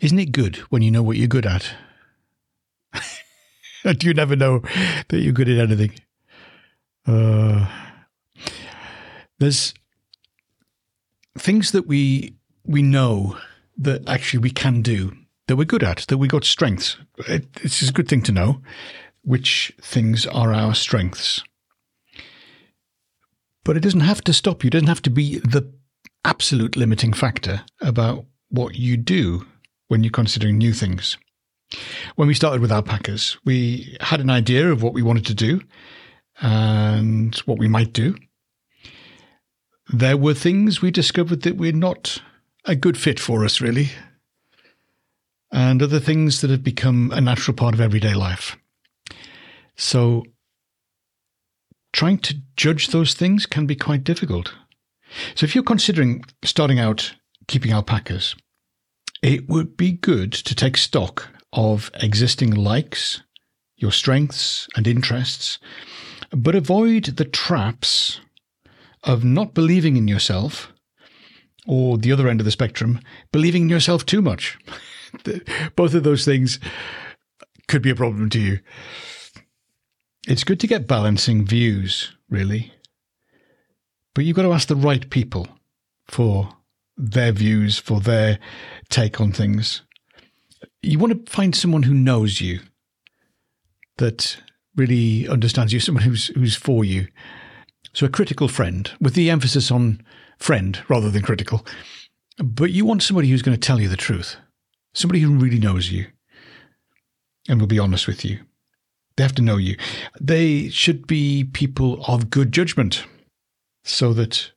Isn't it good when you know what you're good at? Do you never know that you're good at anything? Uh, there's things that we we know that actually we can do that we're good at that we got strengths. It, it's a good thing to know which things are our strengths. But it doesn't have to stop you. It doesn't have to be the absolute limiting factor about what you do when you're considering new things. When we started with alpacas, we had an idea of what we wanted to do and what we might do. There were things we discovered that were not a good fit for us, really, and other things that have become a natural part of everyday life. So trying to judge those things can be quite difficult. So if you're considering starting out keeping alpacas, it would be good to take stock of existing likes, your strengths and interests, but avoid the traps of not believing in yourself or the other end of the spectrum, believing in yourself too much. Both of those things could be a problem to you. It's good to get balancing views, really. But you've got to ask the right people for their views, for their take on things. You want to find someone who knows you, that really understands you, someone who's who's for you. So a critical friend, with the emphasis on friend rather than critical. But you want somebody who's going to tell you the truth, somebody who really knows you and will be honest with you. They have to know you. They should be people of good judgment so that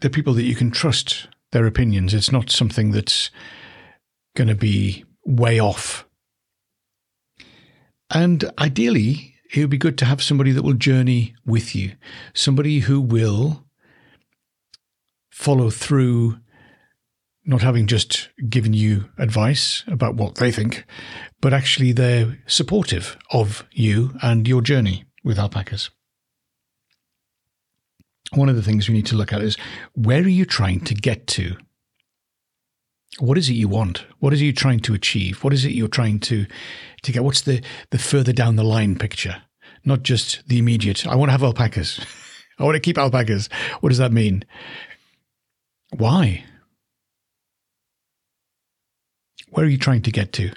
they're people that you can trust their opinions. It's not something that's going to be way off. And ideally, it would be good to have somebody that will journey with you, somebody who will follow through, not having just given you advice about what they think, but actually they're supportive of you and your journey with alpacas. One of the things we need to look at is where are you trying to get to? What is it you want? What is it you're trying to achieve? What is it you're trying to, to get? What's the, the further down the line picture? Not just the immediate. I want to have alpacas. I want to keep alpacas. What does that mean? Why? Where are you trying to get to?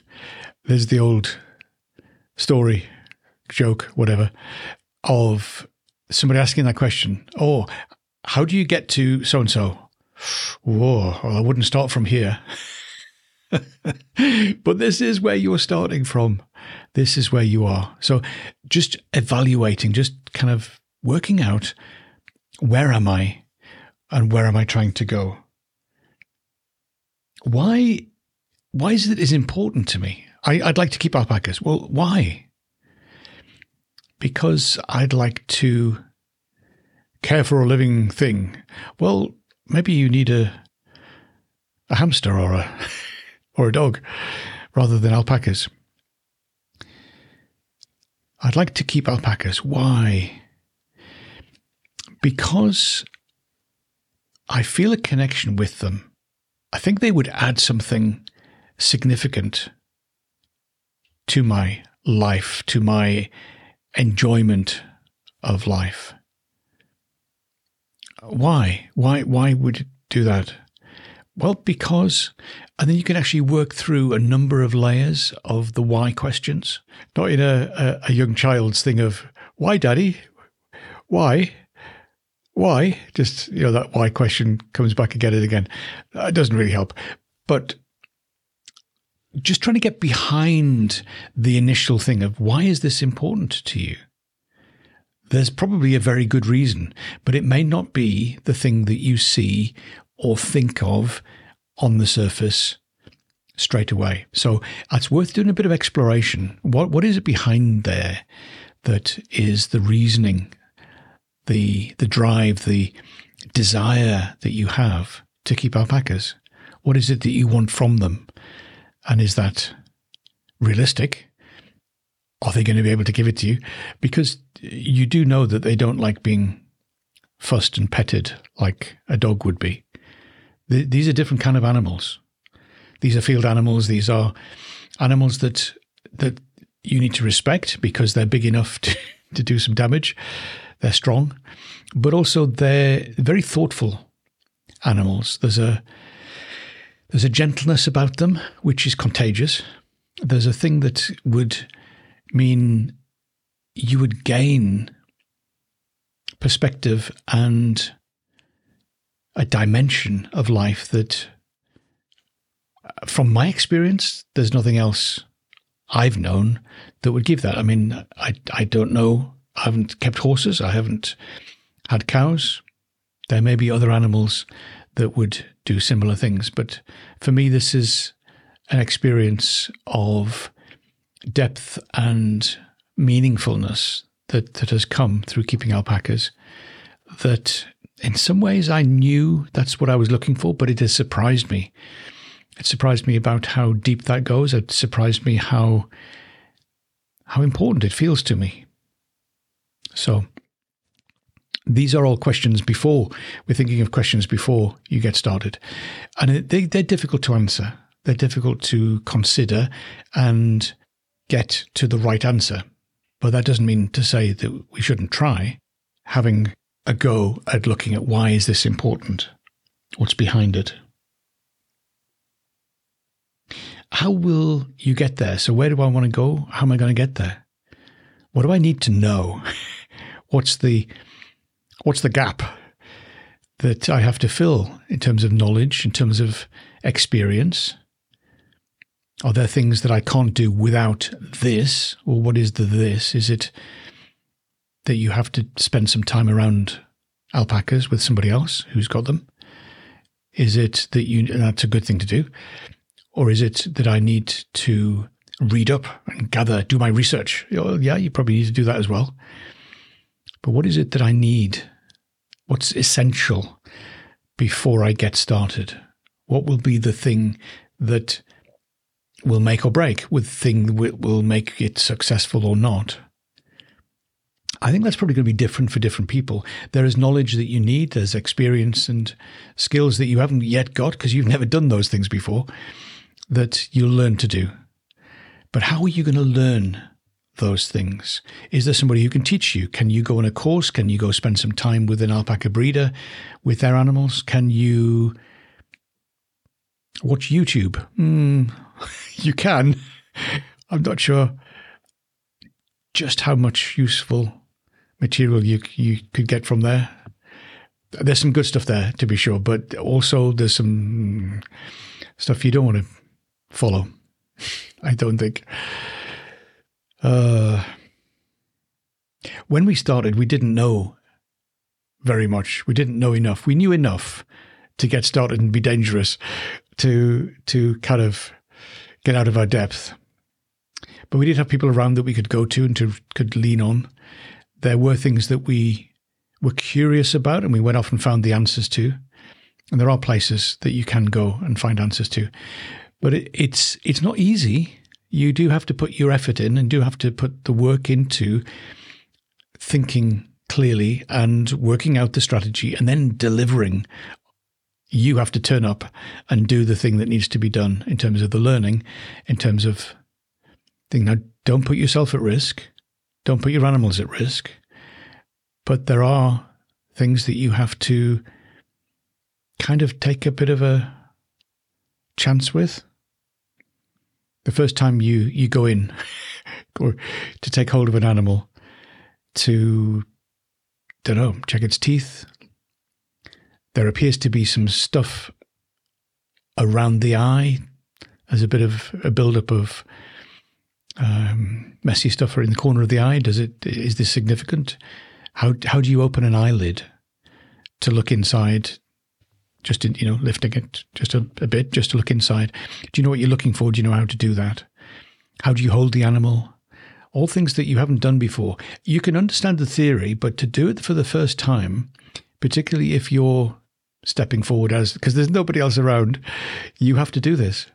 There's the old story, joke, whatever, of somebody asking that question. Oh, how do you get to so and so? Whoa, well, I wouldn't start from here. but this is where you're starting from. This is where you are. So just evaluating, just kind of working out where am I and where am I trying to go? Why why is it is important to me? I, would like to keep alpacas. Well, why? Because I'd like to care for a living thing. Well, maybe you need a a hamster or a or a dog rather than alpacas. I'd like to keep alpacas. Why? Because I feel a connection with them. I think they would add something significant to my life, to my enjoyment of life. Why? Why? Why would it do that? Well, because, and then you can actually work through a number of layers of the why questions, not in a, a, a young child's thing of why, daddy, why, why. Just you know that why question comes back again and again. It doesn't really help, but just trying to get behind the initial thing of why is this important to you? There's probably a very good reason, but it may not be the thing that you see or think of on the surface straight away. So uh, it's worth doing a bit of exploration. What what is it behind there that is the reasoning, the the drive, the desire that you have to keep alpacas? What is it that you want from them? And is that realistic? Are they going to be able to give it to you? Because you do know that they don't like being fussed and petted like a dog would be. These are different kind of animals. These are field animals. These are animals that that you need to respect because they're big enough to, to do some damage. They're strong, but also they're very thoughtful animals. There's a there's a gentleness about them which is contagious. There's a thing that would mean you would gain perspective and a dimension of life that, from my experience, there's nothing else I've known that would give that. I mean, I, I don't know. I haven't kept horses. I haven't had cows. There may be other animals that would do similar things. But for me, this is an experience of depth and meaningfulness that, that has come through keeping alpacas that in some ways I knew that's what I was looking for, but it has surprised me. It surprised me about how deep that goes. It surprised me how how important it feels to me. So these are all questions before we're thinking of questions before you get started, and they, they're difficult to answer. They're difficult to consider and get to the right answer. But that doesn't mean to say that we shouldn't try having a go at looking at why is this important? What's behind it? How will you get there? So where do I want to go? How am I going to get there? What do I need to know? what's the what's the gap that I have to fill in terms of knowledge, in terms of experience? Are there things that I can't do without this? Or what is the this? Is it that you have to spend some time around alpacas with somebody else who's got them? Is it that you that's a good thing to do? Or is it that I need to read up and gather, do my research? Yeah, you probably need to do that as well. But what is it that I need? What's essential before I get started? What will be the thing that will make or break, with thing that will make it successful or not? I think that's probably going to be different for different people. There is knowledge that you need, there's experience and skills that you haven't yet got because you've never done those things before that you'll learn to do. But how are you going to learn those things? Is there somebody who can teach you? Can you go on a course? Can you go spend some time with an alpaca breeder with their animals? Can you watch YouTube? Mm, you can. I'm not sure just how much useful material you you could get from there. There's some good stuff there to be sure, but also there's some stuff you don't want to follow. I don't think. Uh, when we started, we didn't know very much. We didn't know enough. We knew enough to get started and be dangerous, to to kind of get out of our depth. But we did have people around that we could go to and to could lean on. There were things that we were curious about, and we went off and found the answers to. And there are places that you can go and find answers to, but it, it's it's not easy you do have to put your effort in and do have to put the work into thinking clearly and working out the strategy and then delivering. You have to turn up and do the thing that needs to be done in terms of the learning, in terms of thing. Now, don't put yourself at risk. Don't put your animals at risk. But there are things that you have to kind of take a bit of a chance with the first time you you go in or to take hold of an animal to don't know check its teeth. There appears to be some stuff around the eye. As a bit of a buildup of um, messy stuff in the corner of the eye. Does it is this significant? How how do you open an eyelid to look inside just you know lifting it just a, a bit, just to look inside. Do you know what you're looking for? Do you know how to do that? How do you hold the animal? All things that you haven't done before. You can understand the theory, but to do it for the first time, particularly if you're stepping forward as because there's nobody else around, you have to do this.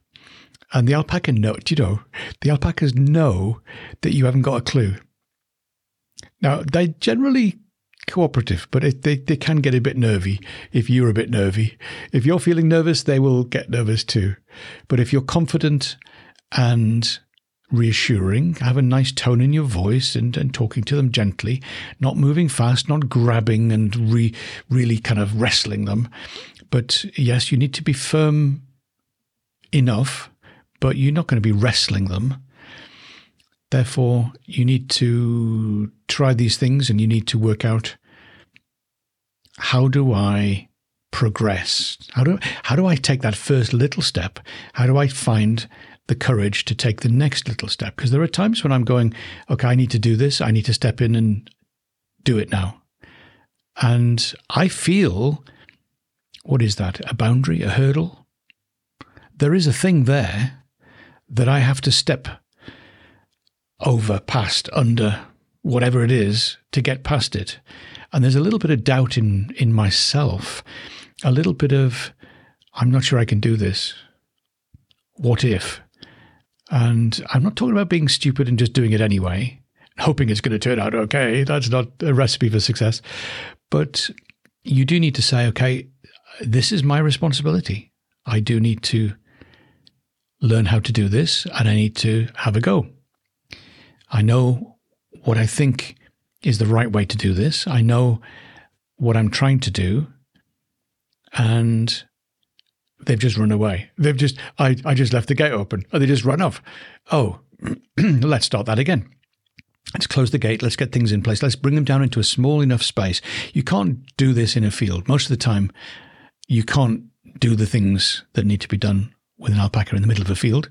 And the alpaca know, you know, the alpacas know that you haven't got a clue. Now, they generally cooperative, but it, they, they can get a bit nervy if you're a bit nervy. If you're feeling nervous, they will get nervous too. But if you're confident and reassuring, have a nice tone in your voice and, and talking to them gently, not moving fast, not grabbing and re, really kind of wrestling them. But yes, you need to be firm enough, but you're not going to be wrestling them. Therefore, you need to try these things and you need to work out how do I progress? How do how do I take that first little step? How do I find the courage to take the next little step? Because there are times when I'm going, okay, I need to do this. I need to step in and do it now. And I feel what is that? A boundary, a hurdle? There is a thing there that I have to step over, past, under, whatever it is, to get past it. And there's a little bit of doubt in, in myself, a little bit of, I'm not sure I can do this. What if? And I'm not talking about being stupid and just doing it anyway, hoping it's going to turn out okay. That's not a recipe for success. But you do need to say, okay, this is my responsibility. I do need to learn how to do this and I need to have a go. I know what I think is the right way to do this. I know what I'm trying to do. And they've just run away. They've just, I, I just left the gate open. Oh, they just run off. Oh, let's start that again. Let's close the gate. Let's get things in place. Let's bring them down into a small enough space. You can't do this in a field. Most of the time, you can't do the things that need to be done with an alpaca in the middle of a field.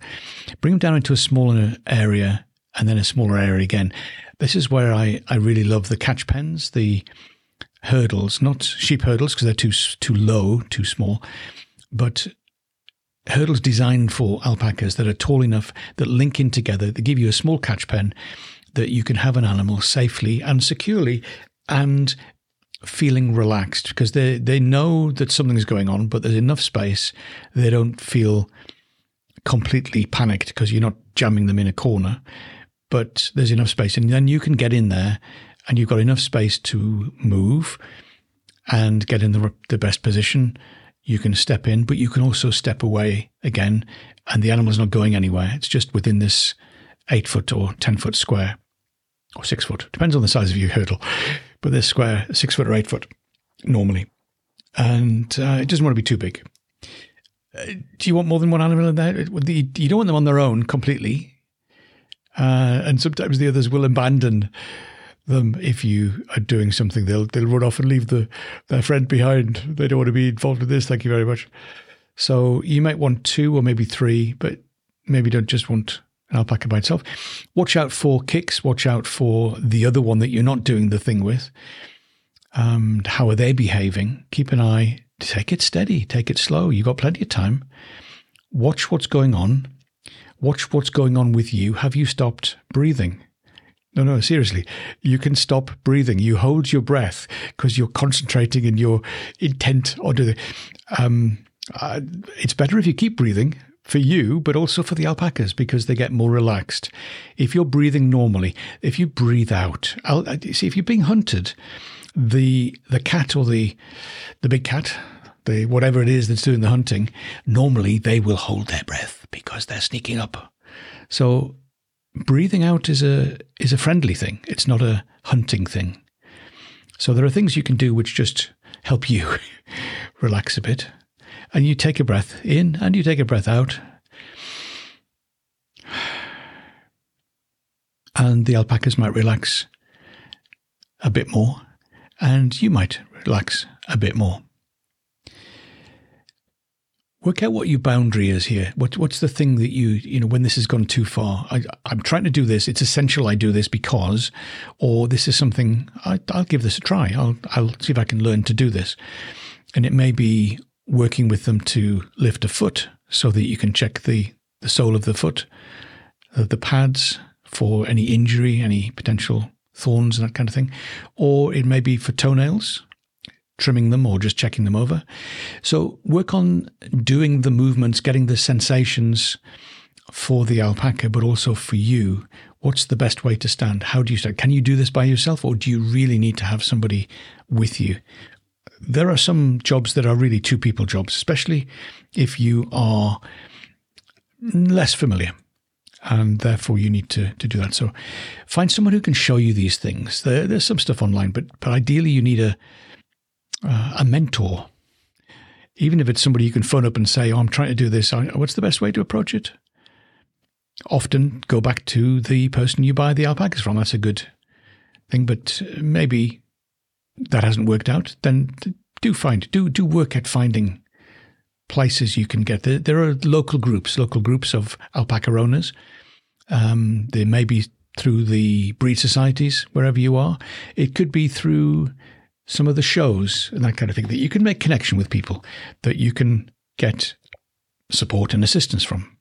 Bring them down into a smaller area and then a smaller area again. This is where I, I really love the catch pens, the hurdles, not sheep hurdles because they're too too low, too small, but hurdles designed for alpacas that are tall enough that link in together that give you a small catch pen that you can have an animal safely and securely and feeling relaxed because they they know that something's going on, but there's enough space they don't feel completely panicked because you're not jamming them in a corner but there's enough space. And then you can get in there and you've got enough space to move and get in the, the best position. You can step in, but you can also step away again, and the animal's not going anywhere. It's just within this eight foot or 10 foot square or six foot. Depends on the size of your hurdle, but this square, six foot or eight foot normally. And uh, it doesn't want to be too big. Uh, do you want more than one animal in there? You don't want them on their own completely. Uh, and sometimes the others will abandon them if you are doing something. They'll they'll run off and leave the their friend behind. They don't want to be involved with this. Thank you very much. So you might want two or maybe three, but maybe don't just want an alpaca by itself. Watch out for kicks. Watch out for the other one that you're not doing the thing with. Um, how are they behaving? Keep an eye. Take it steady. Take it slow. You've got plenty of time. Watch what's going on. Watch what's going on with you. Have you stopped breathing? No, no, seriously. You can stop breathing. You hold your breath because you're concentrating and you're intent on the. Um, uh, it's better if you keep breathing for you, but also for the alpacas because they get more relaxed. If you're breathing normally, if you breathe out, I'll, uh, see if you're being hunted, the the cat or the the big cat, the whatever it is that's doing the hunting, normally they will hold their breath because they're sneaking up. So breathing out is a is a friendly thing. It's not a hunting thing. So there are things you can do which just help you relax a bit. And you take a breath in and you take a breath out. And the alpacas might relax a bit more, and you might relax a bit more. Work out what your boundary is here. What, what's the thing that you, you know, when this has gone too far? I, am trying to do this. It's essential I do this because, or this is something I, will give this a try. I'll, I'll see if I can learn to do this. And it may be working with them to lift a foot so that you can check the, the sole of the foot, uh, the pads for any injury, any potential thorns and that kind of thing. Or it may be for toenails, trimming them or just checking them over. So work on doing the movements, getting the sensations for the alpaca, but also for you. What's the best way to stand? How do you stand? Can you do this by yourself or do you really need to have somebody with you? There are some jobs that are really two people jobs, especially if you are less familiar and therefore you need to, to do that. So find someone who can show you these things. There, there's some stuff online, but, but ideally you need a, uh, a mentor. Even if it's somebody you can phone up and say, oh, I'm trying to do this, what's the best way to approach it? Often go back to the person you buy the alpacas from. That's a good thing. But maybe that hasn't worked out. Then do find, do, do work at finding places you can get. There, there are local groups, local groups of alpaca owners. Um, there may be through the breed societies wherever you are. It could be through some of the shows and that kind of thing that you can make connection with people that you can get support and assistance from.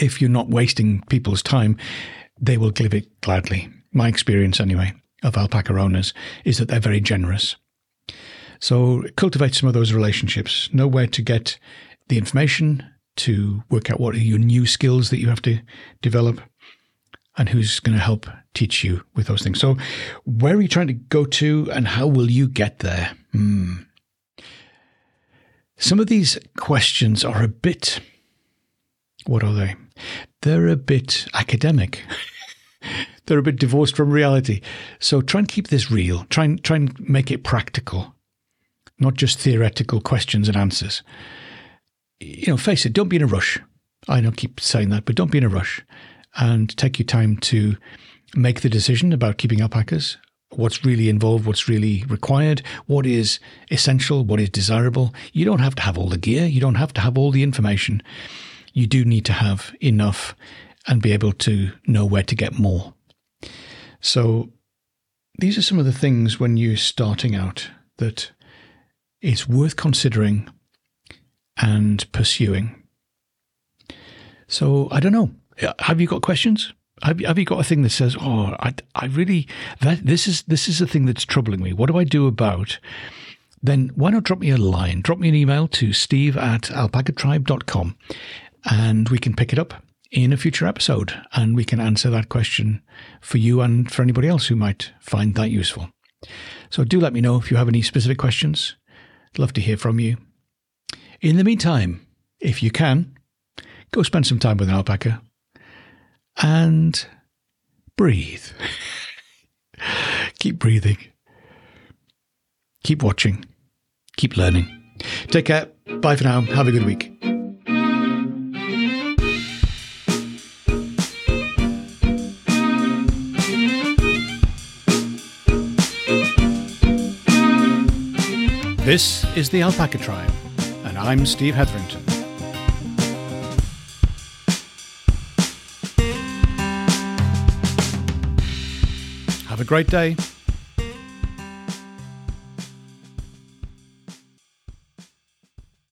If you're not wasting people's time, they will give it gladly. My experience, anyway, of alpaca owners is that they're very generous. So cultivate some of those relationships. Know where to get the information to work out what are your new skills that you have to develop and who's going to help teach you with those things. So, where are you trying to go to and how will you get there? Hmm. Some of these questions are a bit, what are they? They're a bit academic. They're a bit divorced from reality. So try and keep this real. Try and try and make it practical not just theoretical questions and answers. You know, face it, don't be in a rush. I don't keep saying that, but don't be in a rush and take your time to make the decision about keeping alpacas. What's really involved, what's really required, what is essential, what is desirable. You don't have to have all the gear, you don't have to have all the information. You do need to have enough and be able to know where to get more. So, these are some of the things when you're starting out that it's worth considering and pursuing. So I don't know. Have you got questions? Have you, have you got a thing that says, "Oh, I, I really that this is this is a thing that's troubling me. What do I do about?" Then why not drop me a line? Drop me an email to steve at alpacatribe.com and we can pick it up in a future episode and we can answer that question for you and for anybody else who might find that useful. So do let me know if you have any specific questions. Love to hear from you. In the meantime, if you can, go spend some time with an alpaca and breathe. keep breathing. Keep watching. Keep learning. Take care. Bye for now. Have a good week. This is the Alpaca Tribe, and I'm Steve Hetherington. Have a great day.